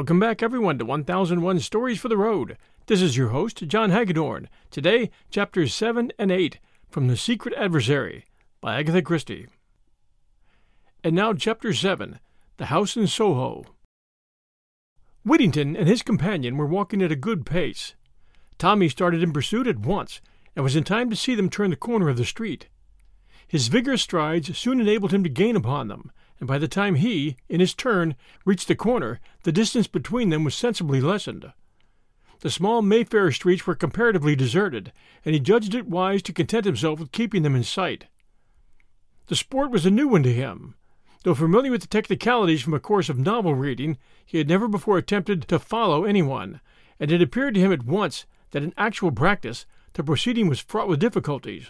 Welcome back, everyone, to 1001 Stories for the Road. This is your host, John Hagedorn. Today, chapters 7 and 8 from The Secret Adversary by Agatha Christie. And now, chapter 7 The House in Soho. Whittington and his companion were walking at a good pace. Tommy started in pursuit at once and was in time to see them turn the corner of the street. His vigorous strides soon enabled him to gain upon them, and by the time he, in his turn, reached the corner, the distance between them was sensibly lessened. The small Mayfair streets were comparatively deserted, and he judged it wise to content himself with keeping them in sight. The sport was a new one to him. Though familiar with the technicalities from a course of novel reading, he had never before attempted to follow anyone, and it appeared to him at once that in actual practice the proceeding was fraught with difficulties.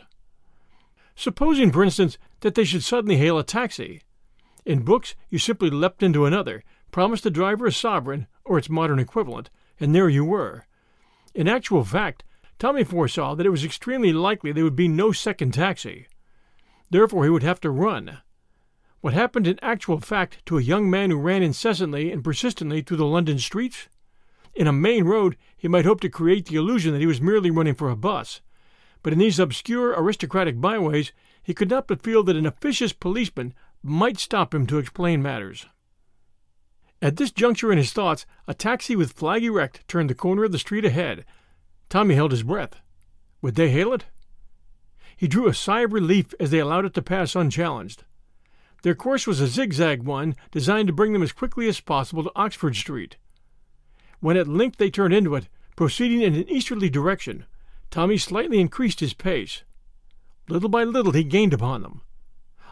Supposing, for instance, that they should suddenly hail a taxi, in books, you simply leapt into another, promised the driver a sovereign, or its modern equivalent, and there you were. In actual fact, Tommy foresaw that it was extremely likely there would be no second taxi. Therefore, he would have to run. What happened in actual fact to a young man who ran incessantly and persistently through the London streets? In a main road, he might hope to create the illusion that he was merely running for a bus. But in these obscure aristocratic byways, he could not but feel that an officious policeman might stop him to explain matters. At this juncture in his thoughts, a taxi with flag erect turned the corner of the street ahead. Tommy held his breath. Would they hail it? He drew a sigh of relief as they allowed it to pass unchallenged. Their course was a zigzag one designed to bring them as quickly as possible to Oxford Street. When at length they turned into it, proceeding in an easterly direction, Tommy slightly increased his pace. Little by little he gained upon them.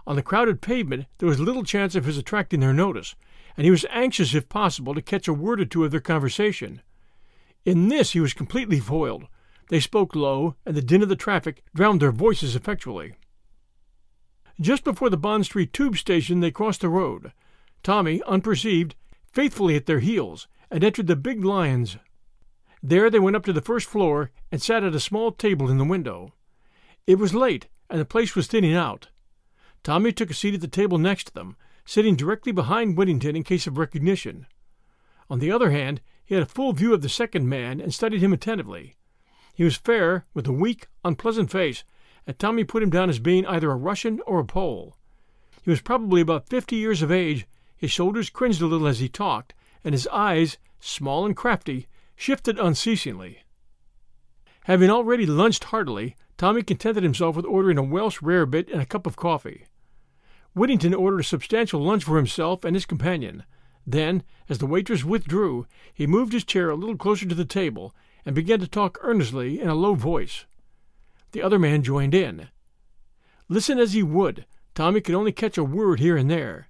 On the crowded pavement there was little chance of his attracting their notice, and he was anxious, if possible, to catch a word or two of their conversation. In this he was completely foiled. They spoke low, and the din of the traffic drowned their voices effectually. Just before the Bond Street tube station they crossed the road. Tommy, unperceived, faithfully at their heels, and entered the Big Lyons. There they went up to the first floor and sat at a small table in the window. It was late, and the place was thinning out. Tommy took a seat at the table next to them, sitting directly behind Whittington in case of recognition. On the other hand, he had a full view of the second man and studied him attentively. He was fair, with a weak, unpleasant face, and Tommy put him down as being either a Russian or a Pole. He was probably about fifty years of age, his shoulders cringed a little as he talked, and his eyes, small and crafty, shifted unceasingly. Having already lunched heartily, Tommy contented himself with ordering a Welsh rarebit and a cup of coffee. Whittington ordered a substantial lunch for himself and his companion. Then, as the waitress withdrew, he moved his chair a little closer to the table and began to talk earnestly in a low voice. The other man joined in. Listen as he would, Tommy could only catch a word here and there,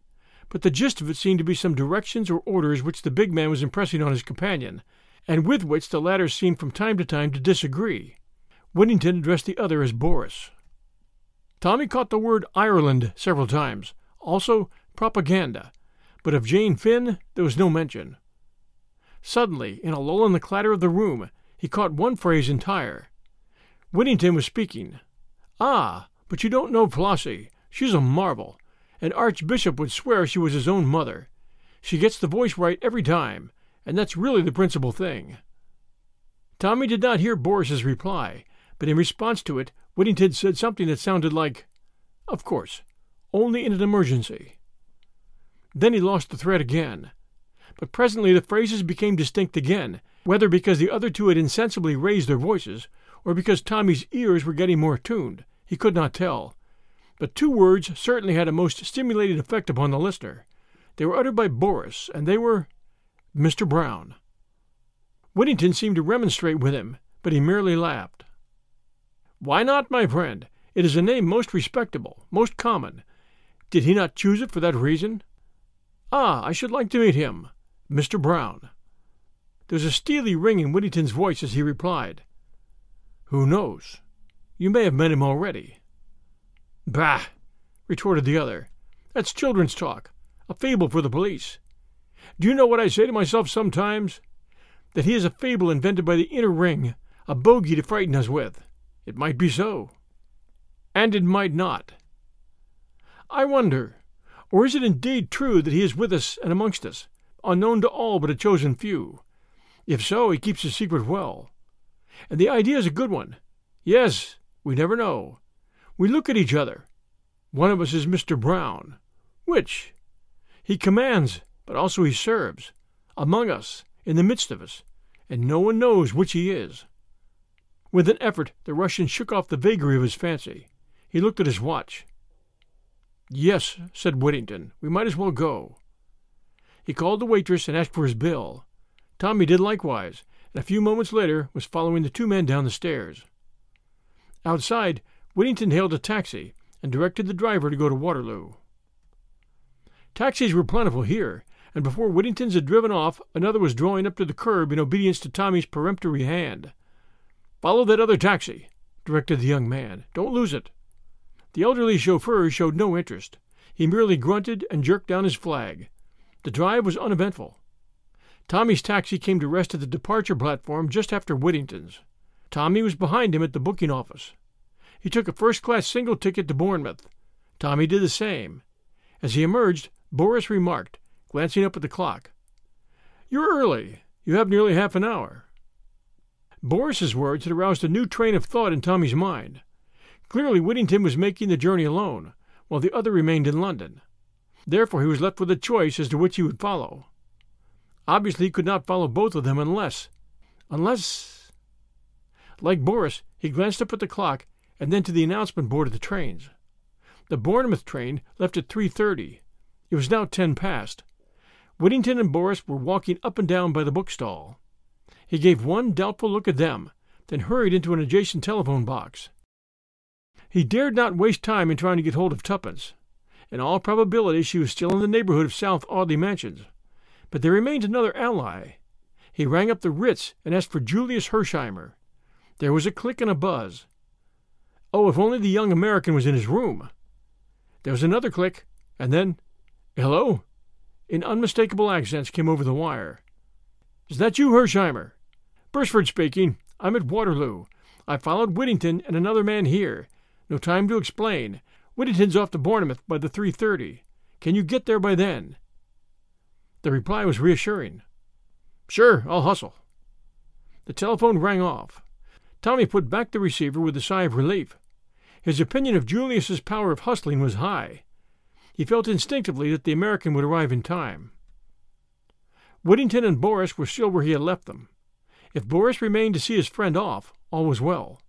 but the gist of it seemed to be some directions or orders which the big man was impressing on his companion, and with which the latter seemed from time to time to disagree. Whittington addressed the other as Boris. Tommy caught the word Ireland several times, also propaganda, but of Jane Finn there was no mention. Suddenly, in a lull in the clatter of the room, he caught one phrase entire. Whittington was speaking. Ah, but you don't know Flossie. She's a marvel. An archbishop would swear she was his own mother. She gets the voice right every time, and that's really the principal thing. Tommy did not hear Boris's reply, but in response to it, Whittington said something that sounded like, Of course, only in an emergency. Then he lost the thread again. But presently the phrases became distinct again, whether because the other two had insensibly raised their voices, or because Tommy's ears were getting more attuned, he could not tell. But two words certainly had a most stimulating effect upon the listener. They were uttered by Boris, and they were Mr. Brown. Whittington seemed to remonstrate with him, but he merely laughed. Why not, my friend? It is a name most respectable, most common. Did he not choose it for that reason? Ah, I should like to meet him. Mr. Brown. There was a steely ring in Whittington's voice as he replied. Who knows? You may have met him already. Bah! retorted the other. That's children's talk, a fable for the police. Do you know what I say to myself sometimes? That he is a fable invented by the inner ring, a bogey to frighten us with. It might be so. And it might not. I wonder, or is it indeed true that he is with us and amongst us, unknown to all but a chosen few? If so, he keeps his secret well. And the idea is a good one. Yes, we never know. We look at each other. One of us is Mr. Brown. Which? He commands, but also he serves, among us, in the midst of us, and no one knows which he is. With an effort, the Russian shook off the vagary of his fancy. He looked at his watch. Yes, said Whittington, we might as well go. He called the waitress and asked for his bill. Tommy did likewise, and a few moments later was following the two men down the stairs. Outside, Whittington hailed a taxi and directed the driver to go to Waterloo. Taxis were plentiful here, and before Whittington's had driven off, another was drawing up to the curb in obedience to Tommy's peremptory hand. Follow that other taxi, directed the young man. Don't lose it. The elderly chauffeur showed no interest. He merely grunted and jerked down his flag. The drive was uneventful. Tommy's taxi came to rest at the departure platform just after Whittington's. Tommy was behind him at the booking office. He took a first class single ticket to Bournemouth. Tommy did the same. As he emerged, Boris remarked, glancing up at the clock, You're early. You have nearly half an hour. Boris's words had aroused a new train of thought in Tommy's mind. Clearly, Whittington was making the journey alone, while the other remained in London. Therefore, he was left with a choice as to which he would follow. Obviously, he could not follow both of them unless. unless. Like Boris, he glanced up at the clock and then to the announcement board of the trains. The Bournemouth train left at 3:30. It was now ten past. Whittington and Boris were walking up and down by the bookstall. He gave one doubtful look at them, then hurried into an adjacent telephone box. He dared not waste time in trying to get hold of Tuppence. In all probability, she was still in the neighborhood of South Audley Mansions. But there remained another ally. He rang up the Ritz and asked for Julius Hersheimmer. There was a click and a buzz. Oh, if only the young American was in his room! There was another click, and then, Hello? In unmistakable accents came over the wire. Is that you, Hersheimmer? Beresford speaking. I'm at Waterloo. I followed Whittington and another man here. No time to explain. Whittington's off to Bournemouth by the 3.30. Can you get there by then? The reply was reassuring. Sure, I'll hustle. The telephone rang off. Tommy put back the receiver with a sigh of relief. His opinion of Julius's power of hustling was high. He felt instinctively that the American would arrive in time. Whittington and Boris were still where he had left them. If Boris remained to see his friend off, all was well.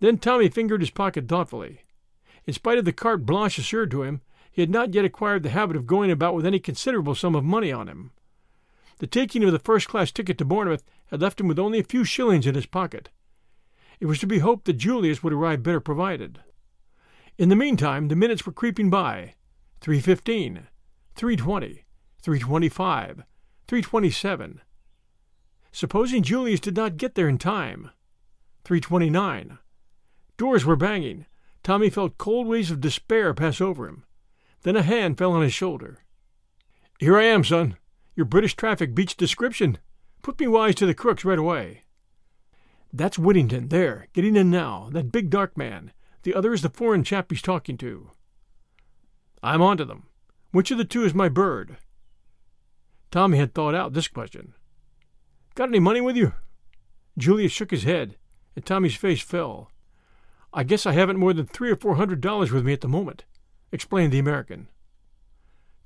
Then Tommy fingered his pocket thoughtfully. In spite of the carte blanche assured to him, he had not yet acquired the habit of going about with any considerable sum of money on him. The taking of the first class ticket to Bournemouth had left him with only a few shillings in his pocket. It was to be hoped that Julius would arrive better provided. In the meantime, the minutes were creeping by. Three fifteen, three twenty, three twenty-five, three twenty-seven. Supposing Julius did not get there in time? Three twenty-nine. Doors were banging. Tommy felt cold waves of despair pass over him. Then a hand fell on his shoulder. Here I am, son. Your British traffic beats description. Put me wise to the crooks right away. That's Whittington, there, getting in now, that big dark man. the other is the foreign chap he's talking to. I'm on to them. Which of the two is my bird? Tommy had thought out this question. Got any money with you? Julius shook his head, and Tommy's face fell. I guess I haven't more than three or four hundred dollars with me at the moment, explained the American.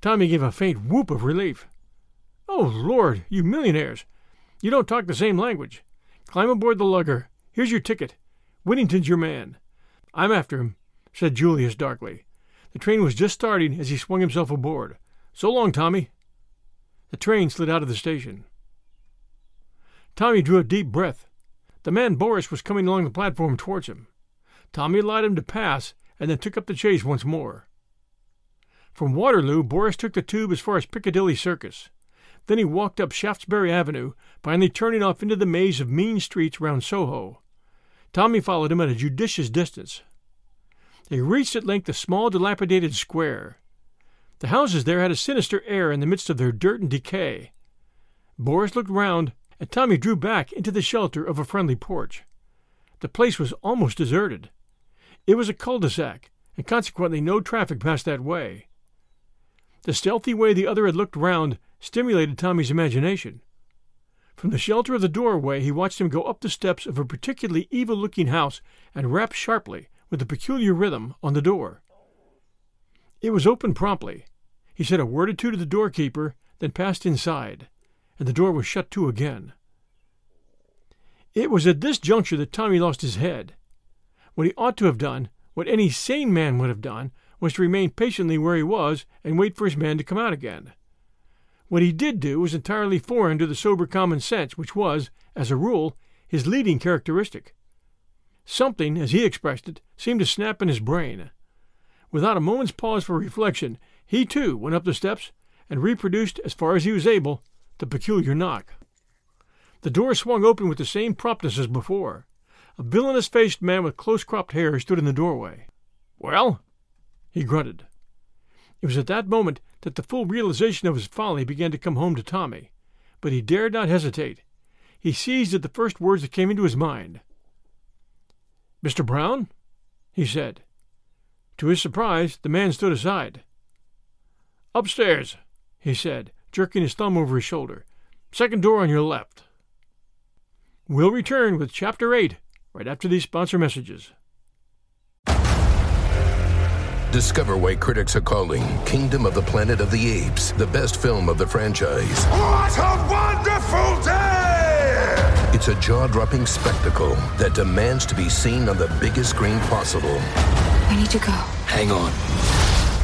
Tommy gave a faint whoop of relief. Oh, Lord, you millionaires! You don't talk the same language. Climb aboard the lugger. Here's your ticket. Whittington's your man. I'm after him, said Julius darkly. The train was just starting as he swung himself aboard. So long, Tommy. The train slid out of the station. Tommy drew a deep breath. The man Boris was coming along the platform towards him. Tommy allowed him to pass and then took up the chase once more. From Waterloo, Boris took the tube as far as Piccadilly Circus. Then he walked up Shaftesbury Avenue, finally turning off into the maze of mean streets round Soho. Tommy followed him at a judicious distance. They reached at length a small, dilapidated square. The houses there had a sinister air in the midst of their dirt and decay. Boris looked round, and Tommy drew back into the shelter of a friendly porch. The place was almost deserted. It was a cul-de-sac, and consequently no traffic passed that way. The stealthy way the other had looked round stimulated Tommy's imagination. From the shelter of the doorway he watched him go up the steps of a particularly evil looking house and rap sharply, with a peculiar rhythm, on the door. It was opened promptly. He said a word or two to the doorkeeper, then passed inside, and the door was shut to again. It was at this juncture that Tommy lost his head. What he ought to have done, what any sane man would have done, was to remain patiently where he was and wait for his man to come out again. What he did do was entirely foreign to the sober common sense which was, as a rule, his leading characteristic. Something, as he expressed it, seemed to snap in his brain. Without a moment's pause for reflection, he too went up the steps and reproduced, as far as he was able, the peculiar knock. The door swung open with the same promptness as before. A villainous faced man with close cropped hair stood in the doorway. Well? he grunted. It was at that moment that the full realization of his folly began to come home to Tommy, but he dared not hesitate. He seized at the first words that came into his mind. Mr. Brown? he said. To his surprise, the man stood aside. Upstairs, he said, jerking his thumb over his shoulder. Second door on your left. We'll return with Chapter 8 right after these sponsor messages. Discover why critics are calling Kingdom of the Planet of the Apes the best film of the franchise. What a wonderful day! It's a jaw dropping spectacle that demands to be seen on the biggest screen possible. We need to go. Hang on.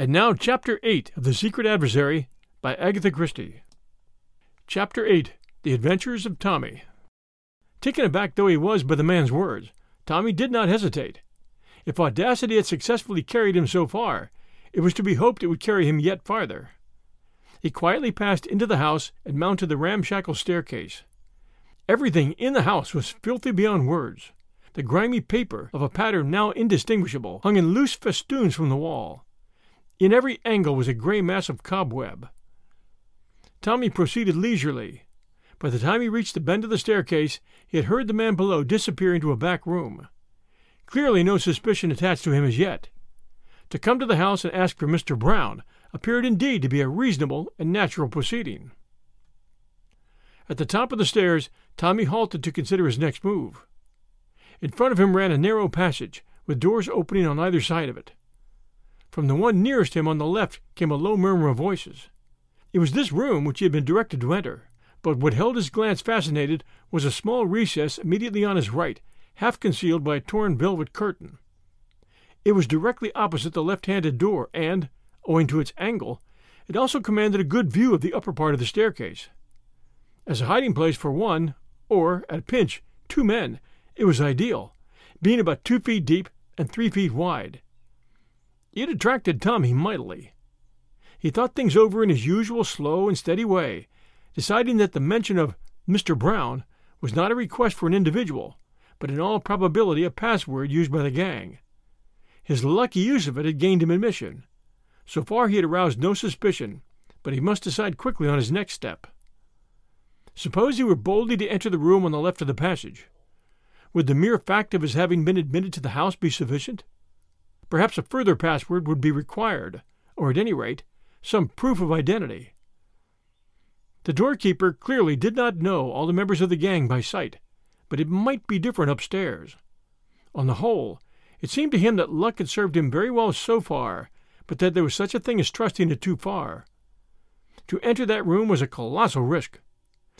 And now, Chapter 8 of The Secret Adversary by Agatha Christie. Chapter 8 The Adventures of Tommy. Taken aback though he was by the man's words, Tommy did not hesitate. If audacity had successfully carried him so far, it was to be hoped it would carry him yet farther. He quietly passed into the house and mounted the ramshackle staircase. Everything in the house was filthy beyond words. The grimy paper, of a pattern now indistinguishable, hung in loose festoons from the wall. In every angle was a gray mass of cobweb. Tommy proceeded leisurely. By the time he reached the bend of the staircase, he had heard the man below disappear into a back room. Clearly no suspicion attached to him as yet. To come to the house and ask for Mr. Brown appeared indeed to be a reasonable and natural proceeding. At the top of the stairs, Tommy halted to consider his next move. In front of him ran a narrow passage, with doors opening on either side of it. From the one nearest him on the left came a low murmur of voices. It was this room which he had been directed to enter, but what held his glance fascinated was a small recess immediately on his right, half concealed by a torn velvet curtain. It was directly opposite the left handed door, and, owing to its angle, it also commanded a good view of the upper part of the staircase. As a hiding place for one, or, at a pinch, two men, it was ideal, being about two feet deep and three feet wide. It attracted Tommy mightily. He thought things over in his usual slow and steady way, deciding that the mention of Mr. Brown was not a request for an individual, but in all probability a password used by the gang. His lucky use of it had gained him admission. So far he had aroused no suspicion, but he must decide quickly on his next step. Suppose he were boldly to enter the room on the left of the passage. Would the mere fact of his having been admitted to the house be sufficient? Perhaps a further password would be required, or at any rate, some proof of identity. The doorkeeper clearly did not know all the members of the gang by sight, but it might be different upstairs. On the whole, it seemed to him that luck had served him very well so far, but that there was such a thing as trusting it too far. To enter that room was a colossal risk.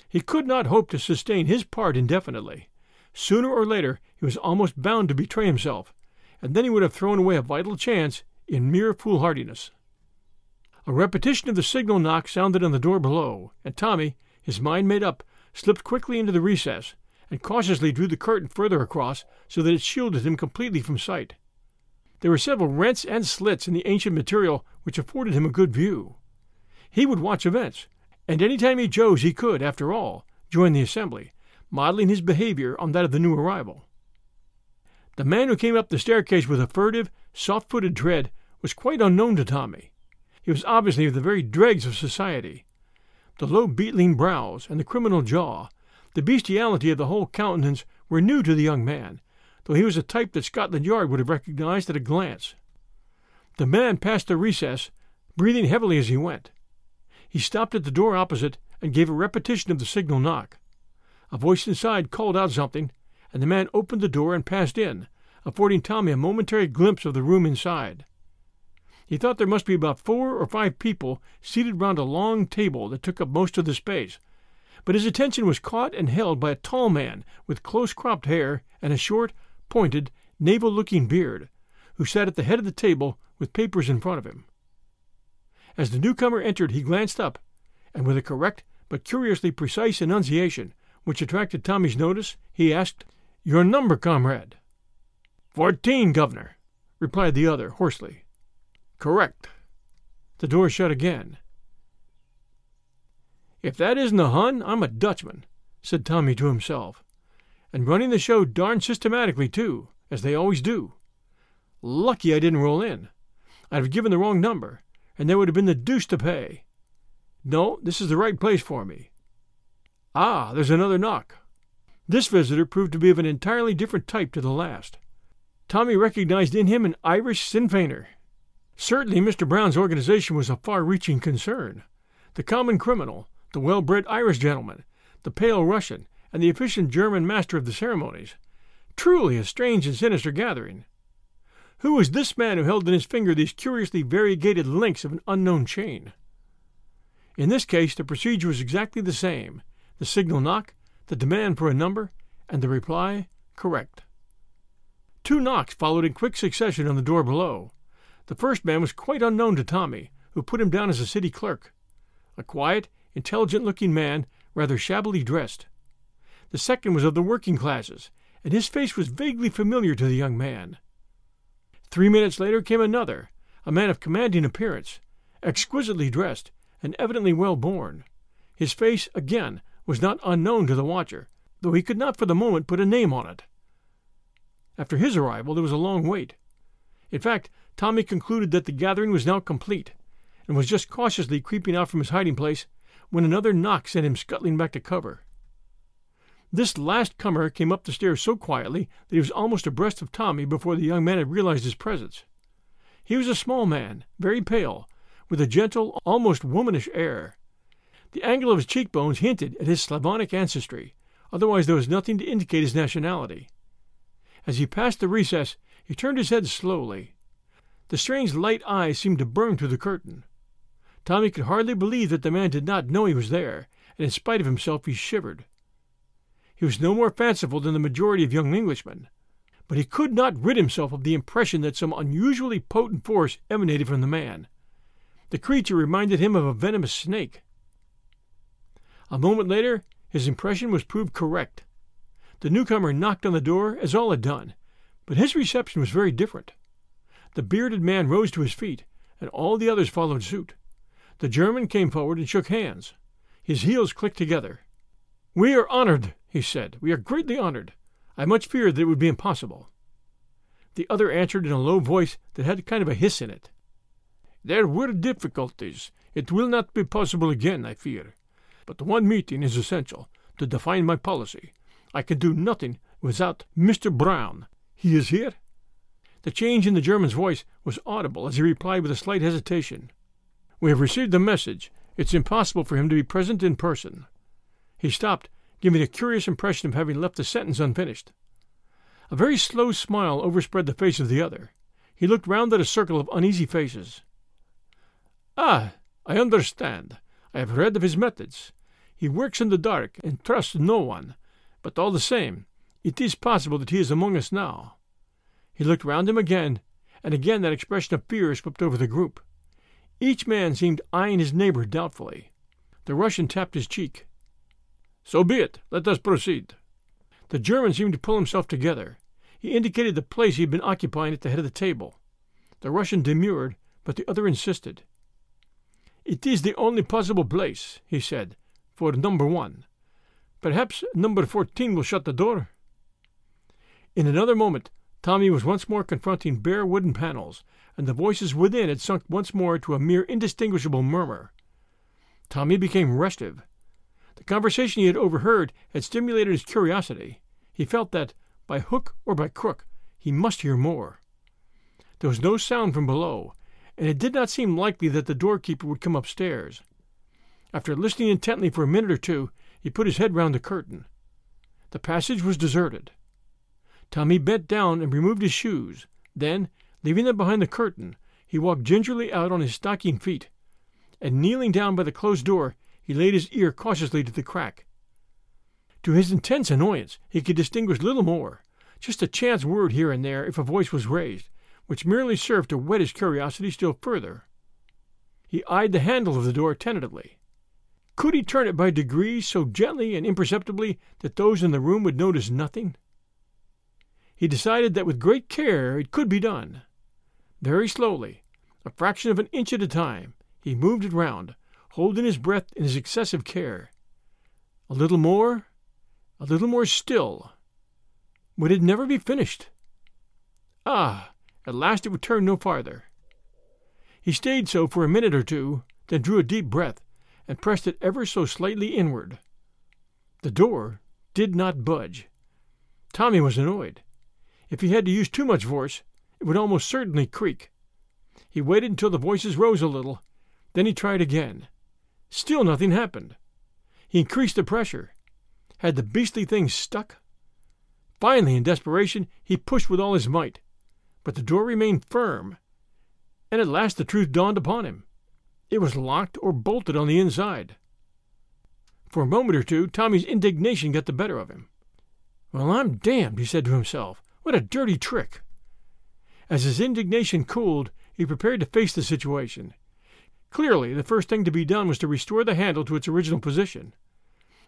He could not hope to sustain his part indefinitely. Sooner or later he was almost bound to betray himself, and then he would have thrown away a vital chance in mere foolhardiness. A repetition of the signal knock sounded on the door below, and Tommy, his mind made up, slipped quickly into the recess and cautiously drew the curtain further across so that it shielded him completely from sight. There were several rents and slits in the ancient material which afforded him a good view. He would watch events, and any time he chose he could, after all, join the assembly, modeling his behavior on that of the new arrival. The man who came up the staircase with a furtive, soft footed tread was quite unknown to Tommy. He was obviously of the very dregs of society. The low beetling brows and the criminal jaw, the bestiality of the whole countenance were new to the young man, though he was a type that Scotland Yard would have recognized at a glance. The man passed the recess, breathing heavily as he went. He stopped at the door opposite and gave a repetition of the signal knock. A voice inside called out something, and the man opened the door and passed in, affording Tommy a momentary glimpse of the room inside. He thought there must be about four or five people seated round a long table that took up most of the space, but his attention was caught and held by a tall man with close cropped hair and a short, pointed, naval looking beard, who sat at the head of the table with papers in front of him. As the newcomer entered, he glanced up, and with a correct but curiously precise enunciation, which attracted Tommy's notice, he asked, Your number, comrade? Fourteen, governor, replied the other hoarsely. Correct. The door shut again. If that isn't a Hun, I'm a Dutchman, said Tommy to himself. And running the show darn systematically, too, as they always do. Lucky I didn't roll in. I'd have given the wrong number, and there would have been the deuce to pay. No, this is the right place for me. Ah, there's another knock. This visitor proved to be of an entirely different type to the last. Tommy recognized in him an Irish Sinn Feiner. Certainly, Mr. Brown's organization was a far reaching concern. The common criminal, the well bred Irish gentleman, the pale Russian, and the efficient German master of the ceremonies. Truly a strange and sinister gathering. Who was this man who held in his finger these curiously variegated links of an unknown chain? In this case, the procedure was exactly the same the signal knock, the demand for a number, and the reply correct. Two knocks followed in quick succession on the door below. The first man was quite unknown to Tommy, who put him down as a city clerk. A quiet, intelligent looking man, rather shabbily dressed. The second was of the working classes, and his face was vaguely familiar to the young man. Three minutes later came another, a man of commanding appearance, exquisitely dressed, and evidently well born. His face, again, was not unknown to the watcher, though he could not for the moment put a name on it. After his arrival, there was a long wait. In fact, Tommy concluded that the gathering was now complete, and was just cautiously creeping out from his hiding place when another knock sent him scuttling back to cover. This last comer came up the stairs so quietly that he was almost abreast of Tommy before the young man had realized his presence. He was a small man, very pale, with a gentle, almost womanish air. The angle of his cheekbones hinted at his Slavonic ancestry, otherwise there was nothing to indicate his nationality. As he passed the recess, he turned his head slowly. The strange light eyes seemed to burn through the curtain. Tommy could hardly believe that the man did not know he was there, and in spite of himself he shivered. He was no more fanciful than the majority of young Englishmen, but he could not rid himself of the impression that some unusually potent force emanated from the man. The creature reminded him of a venomous snake. A moment later, his impression was proved correct. The newcomer knocked on the door as all had done, but his reception was very different. The bearded man rose to his feet, and all the others followed suit. The German came forward and shook hands. His heels clicked together. We are honored, he said. We are greatly honored. I much feared that it would be impossible. The other answered in a low voice that had a kind of a hiss in it. There were difficulties. It will not be possible again, I fear. But one meeting is essential to define my policy. I can do nothing without Mr. Brown. He is here? The change in the German's voice was audible as he replied with a slight hesitation. We have received the message. It's impossible for him to be present in person. He stopped, giving a curious impression of having left the sentence unfinished. A very slow smile overspread the face of the other. He looked round at a circle of uneasy faces. Ah, I understand. I have read of his methods. He works in the dark and trusts no one, but all the same, it is possible that he is among us now. He looked round him again, and again that expression of fear swept over the group. Each man seemed eyeing his neighbor doubtfully. The Russian tapped his cheek. So be it. Let us proceed. The German seemed to pull himself together. He indicated the place he had been occupying at the head of the table. The Russian demurred, but the other insisted. It is the only possible place, he said, for number one. Perhaps number fourteen will shut the door. In another moment, Tommy was once more confronting bare wooden panels, and the voices within had sunk once more to a mere indistinguishable murmur. Tommy became restive. The conversation he had overheard had stimulated his curiosity. He felt that, by hook or by crook, he must hear more. There was no sound from below, and it did not seem likely that the doorkeeper would come upstairs. After listening intently for a minute or two, he put his head round the curtain. The passage was deserted. Tommy bent down and removed his shoes. Then, leaving them behind the curtain, he walked gingerly out on his stocking feet, and kneeling down by the closed door, he laid his ear cautiously to the crack. To his intense annoyance, he could distinguish little more, just a chance word here and there if a voice was raised, which merely served to whet his curiosity still further. He eyed the handle of the door tentatively. Could he turn it by degrees so gently and imperceptibly that those in the room would notice nothing? He decided that with great care it could be done. Very slowly, a fraction of an inch at a time, he moved it round, holding his breath in his excessive care. A little more, a little more still. Would it never be finished? Ah, at last it would turn no farther. He stayed so for a minute or two, then drew a deep breath and pressed it ever so slightly inward. The door did not budge. Tommy was annoyed. If he had to use too much force, it would almost certainly creak. He waited until the voices rose a little, then he tried again. Still nothing happened. He increased the pressure. Had the beastly thing stuck? Finally, in desperation, he pushed with all his might, but the door remained firm, and at last the truth dawned upon him. It was locked or bolted on the inside. For a moment or two, Tommy's indignation got the better of him. Well, I'm damned, he said to himself. What a dirty trick! As his indignation cooled, he prepared to face the situation. Clearly, the first thing to be done was to restore the handle to its original position.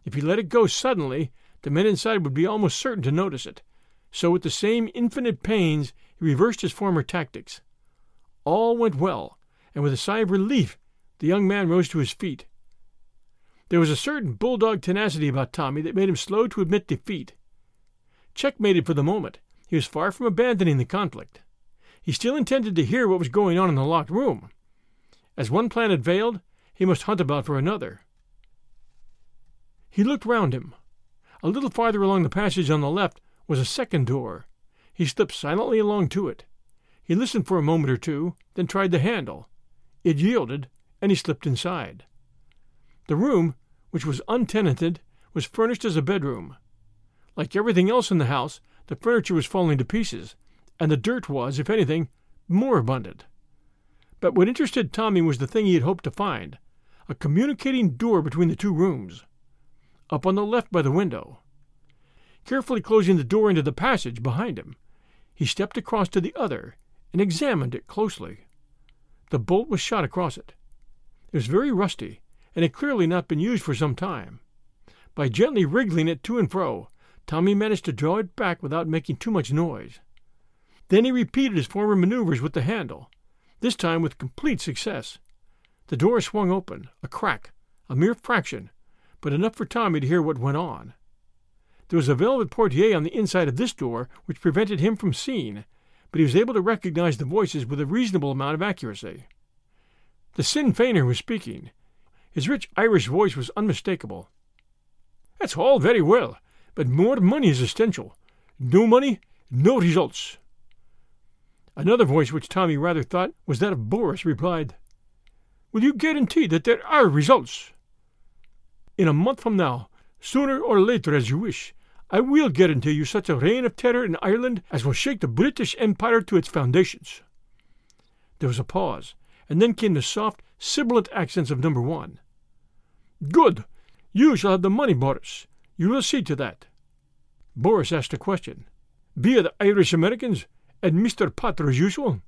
If he let it go suddenly, the men inside would be almost certain to notice it. So, with the same infinite pains, he reversed his former tactics. All went well, and with a sigh of relief, the young man rose to his feet. There was a certain bulldog tenacity about Tommy that made him slow to admit defeat. Checkmated for the moment, he was far from abandoning the conflict. He still intended to hear what was going on in the locked room. As one plan had failed, he must hunt about for another. He looked round him. A little farther along the passage on the left was a second door. He slipped silently along to it. He listened for a moment or two, then tried the handle. It yielded, and he slipped inside. The room, which was untenanted, was furnished as a bedroom. Like everything else in the house, the furniture was falling to pieces, and the dirt was, if anything, more abundant. But what interested Tommy was the thing he had hoped to find a communicating door between the two rooms. Up on the left by the window. Carefully closing the door into the passage behind him, He stepped across to the other and examined it closely. The bolt was shot across it. It was very rusty, and had clearly not been used for some time. By gently wriggling it to and fro, Tommy managed to draw it back without making too much noise. Then he repeated his former maneuvers with the handle, this time with complete success. The door swung open, a crack, a mere fraction, but enough for Tommy to hear what went on. There was a velvet portiere on the inside of this door which prevented him from seeing, but he was able to recognize the voices with a reasonable amount of accuracy. The Sinn Feiner was speaking. His rich Irish voice was unmistakable. That's all very well, but more money is essential. No money, no results. Another voice, which Tommy rather thought was that of Boris, replied, Will you guarantee that there are results? In a month from now, sooner or later as you wish, I will guarantee you such a reign of terror in Ireland as will shake the British Empire to its foundations. There was a pause, and then came the soft, sibilant accents of number one. Good. You shall have the money, Boris. You will see to that. Boris asked a question. Be it Irish Americans and Mr. Potter as usual?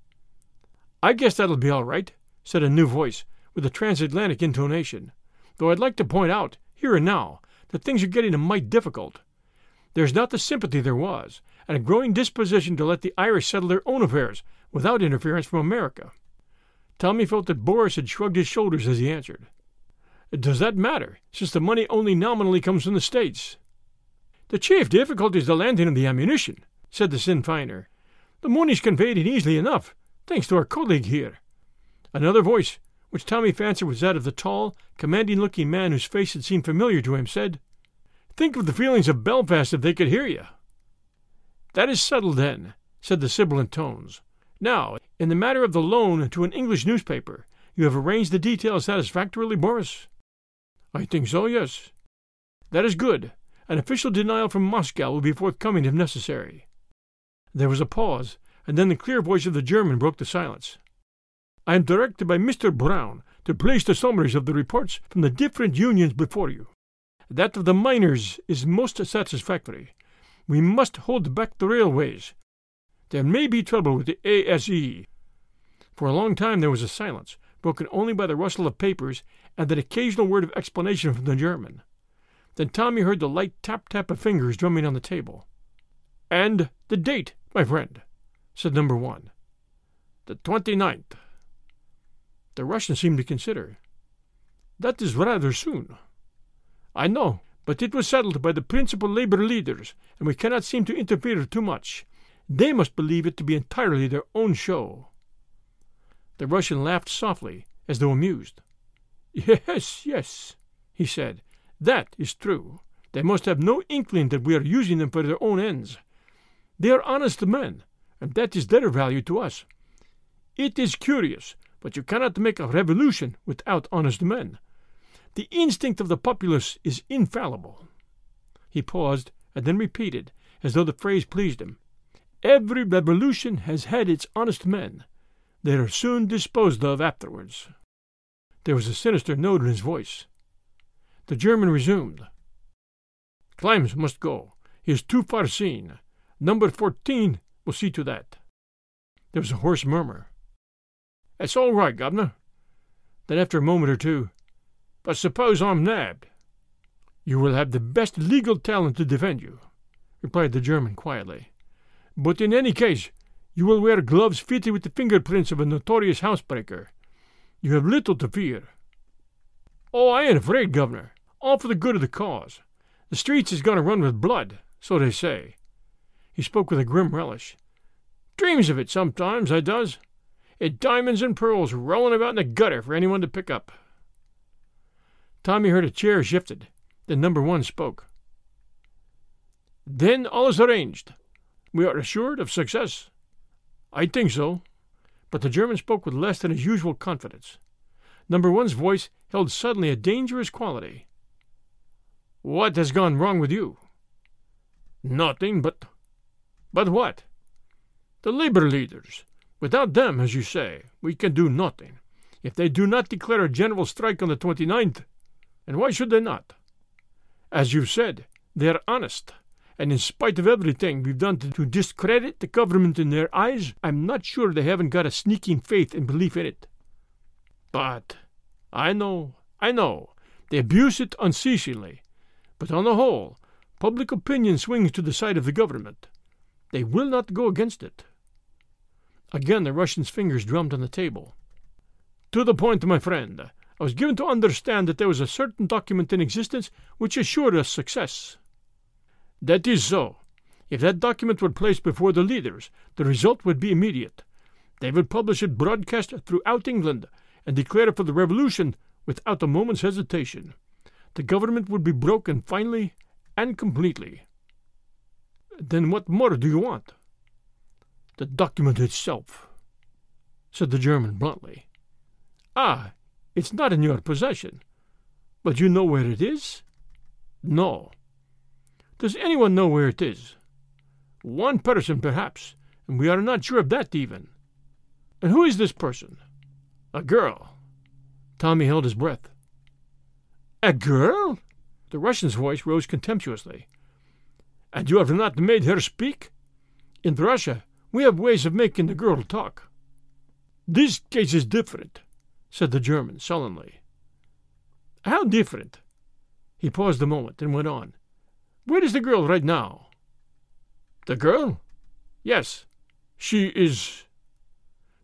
I guess that'll be all right, said a new voice with a transatlantic intonation, though I'd like to point out, here and now, that things are getting a mite difficult. There's not the sympathy there was, and a growing disposition to let the Irish settle their own affairs without interference from America. Tommy felt that Boris had shrugged his shoulders as he answered. Does that matter, since the money only nominally comes from the States? The chief difficulty is the landing of the ammunition, said the Sinn Feiner. The money's conveyed in easily enough, thanks to our colleague here. Another voice, which Tommy fancied was that of the tall, commanding looking man whose face had seemed familiar to him, said, Think of the feelings of Belfast if they could hear you. That is settled, then, said the sibilant tones. Now, in the matter of the loan to an English newspaper, you have arranged the details satisfactorily, Boris? I think so, yes. That is good. An official denial from Moscow will be forthcoming if necessary. There was a pause, and then the clear voice of the German broke the silence. I am directed by Mr. Brown to place the summaries of the reports from the different unions before you. That of the miners is most satisfactory. We must hold back the railways. There may be trouble with the ASE. For a long time there was a silence, broken only by the rustle of papers and an occasional word of explanation from the German. Then Tommy heard the light tap tap of fingers drumming on the table. And the date, my friend, said number one. The twenty-ninth. The Russian seemed to consider. That is rather soon. I know, but it was settled by the principal labor leaders, and we cannot seem to interfere too much. They must believe it to be entirely their own show. The Russian laughed softly, as though amused. Yes, yes, he said. That is true. They must have no inkling that we are using them for their own ends. They are honest men, and that is their value to us. It is curious, but you cannot make a revolution without honest men. The instinct of the populace is infallible. He paused, and then repeated, as though the phrase pleased him. Every revolution has had its honest men. They are soon disposed of afterwards. There was a sinister note in his voice. The German resumed. Klymes must go. He is too far seen. Number fourteen will see to that. There was a hoarse murmur. That's all right, Governor. Then, after a moment or two, but suppose I'm nabbed? You will have the best legal talent to defend you, replied the German quietly. But in any case, you will wear gloves fitted with the fingerprints of a notorious housebreaker. You have little to fear. Oh, I ain't afraid, Governor. All for the good of the cause. The streets is going to run with blood, so they say. He spoke with a grim relish. Dreams of it sometimes, I does. It diamonds and pearls rolling about in the gutter for anyone to pick up. Tommy heard a chair shifted. Then number one spoke. Then all is arranged. We are assured of success. I think so. But the German spoke with less than his usual confidence. Number one's voice held suddenly a dangerous quality. What has gone wrong with you? Nothing but but what? The labor leaders. Without them, as you say, we can do nothing. If they do not declare a general strike on the 29th, and why should they not? As you said, they are honest, And in spite of everything we've done to, to discredit the government in their eyes, I'm not sure they haven't got a sneaking faith and belief in it. But I know, I know, they abuse it unceasingly. But on the whole, public opinion swings to the side of the government. They will not go against it. Again the Russian's fingers drummed on the table. To the point, my friend. I was given to understand that there was a certain document in existence which assured us success. That is so. If that document were placed before the leaders, the result would be immediate. They would publish it broadcast throughout England and declare for the revolution without a moment's hesitation. The government would be broken finally and completely. Then what more do you want? The document itself, said the German bluntly. Ah, it's not in your possession. But you know where it is? No. Does anyone know where it is? One person, perhaps, and we are not sure of that even. And who is this person? A girl. Tommy held his breath. A girl? The Russian's voice rose contemptuously. And you have not made her speak? In Russia, we have ways of making the girl talk. This case is different said the German sullenly. How different? He paused a moment and went on. Where is the girl right now? The girl? Yes. She is.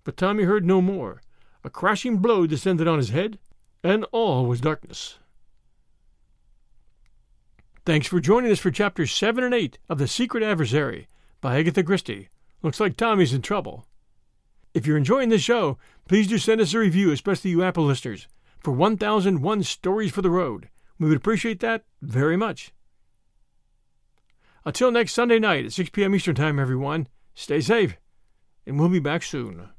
But Tommy heard no more. A crashing blow descended on his head, and all was darkness. Thanks for joining us for chapters 7 and 8 of The Secret Adversary by Agatha Christie. Looks like Tommy's in trouble. If you're enjoying this show, please do send us a review, especially you Apple listeners, for 1001 Stories for the Road. We would appreciate that very much. Until next Sunday night at 6 p.m. Eastern Time, everyone, stay safe, and we'll be back soon.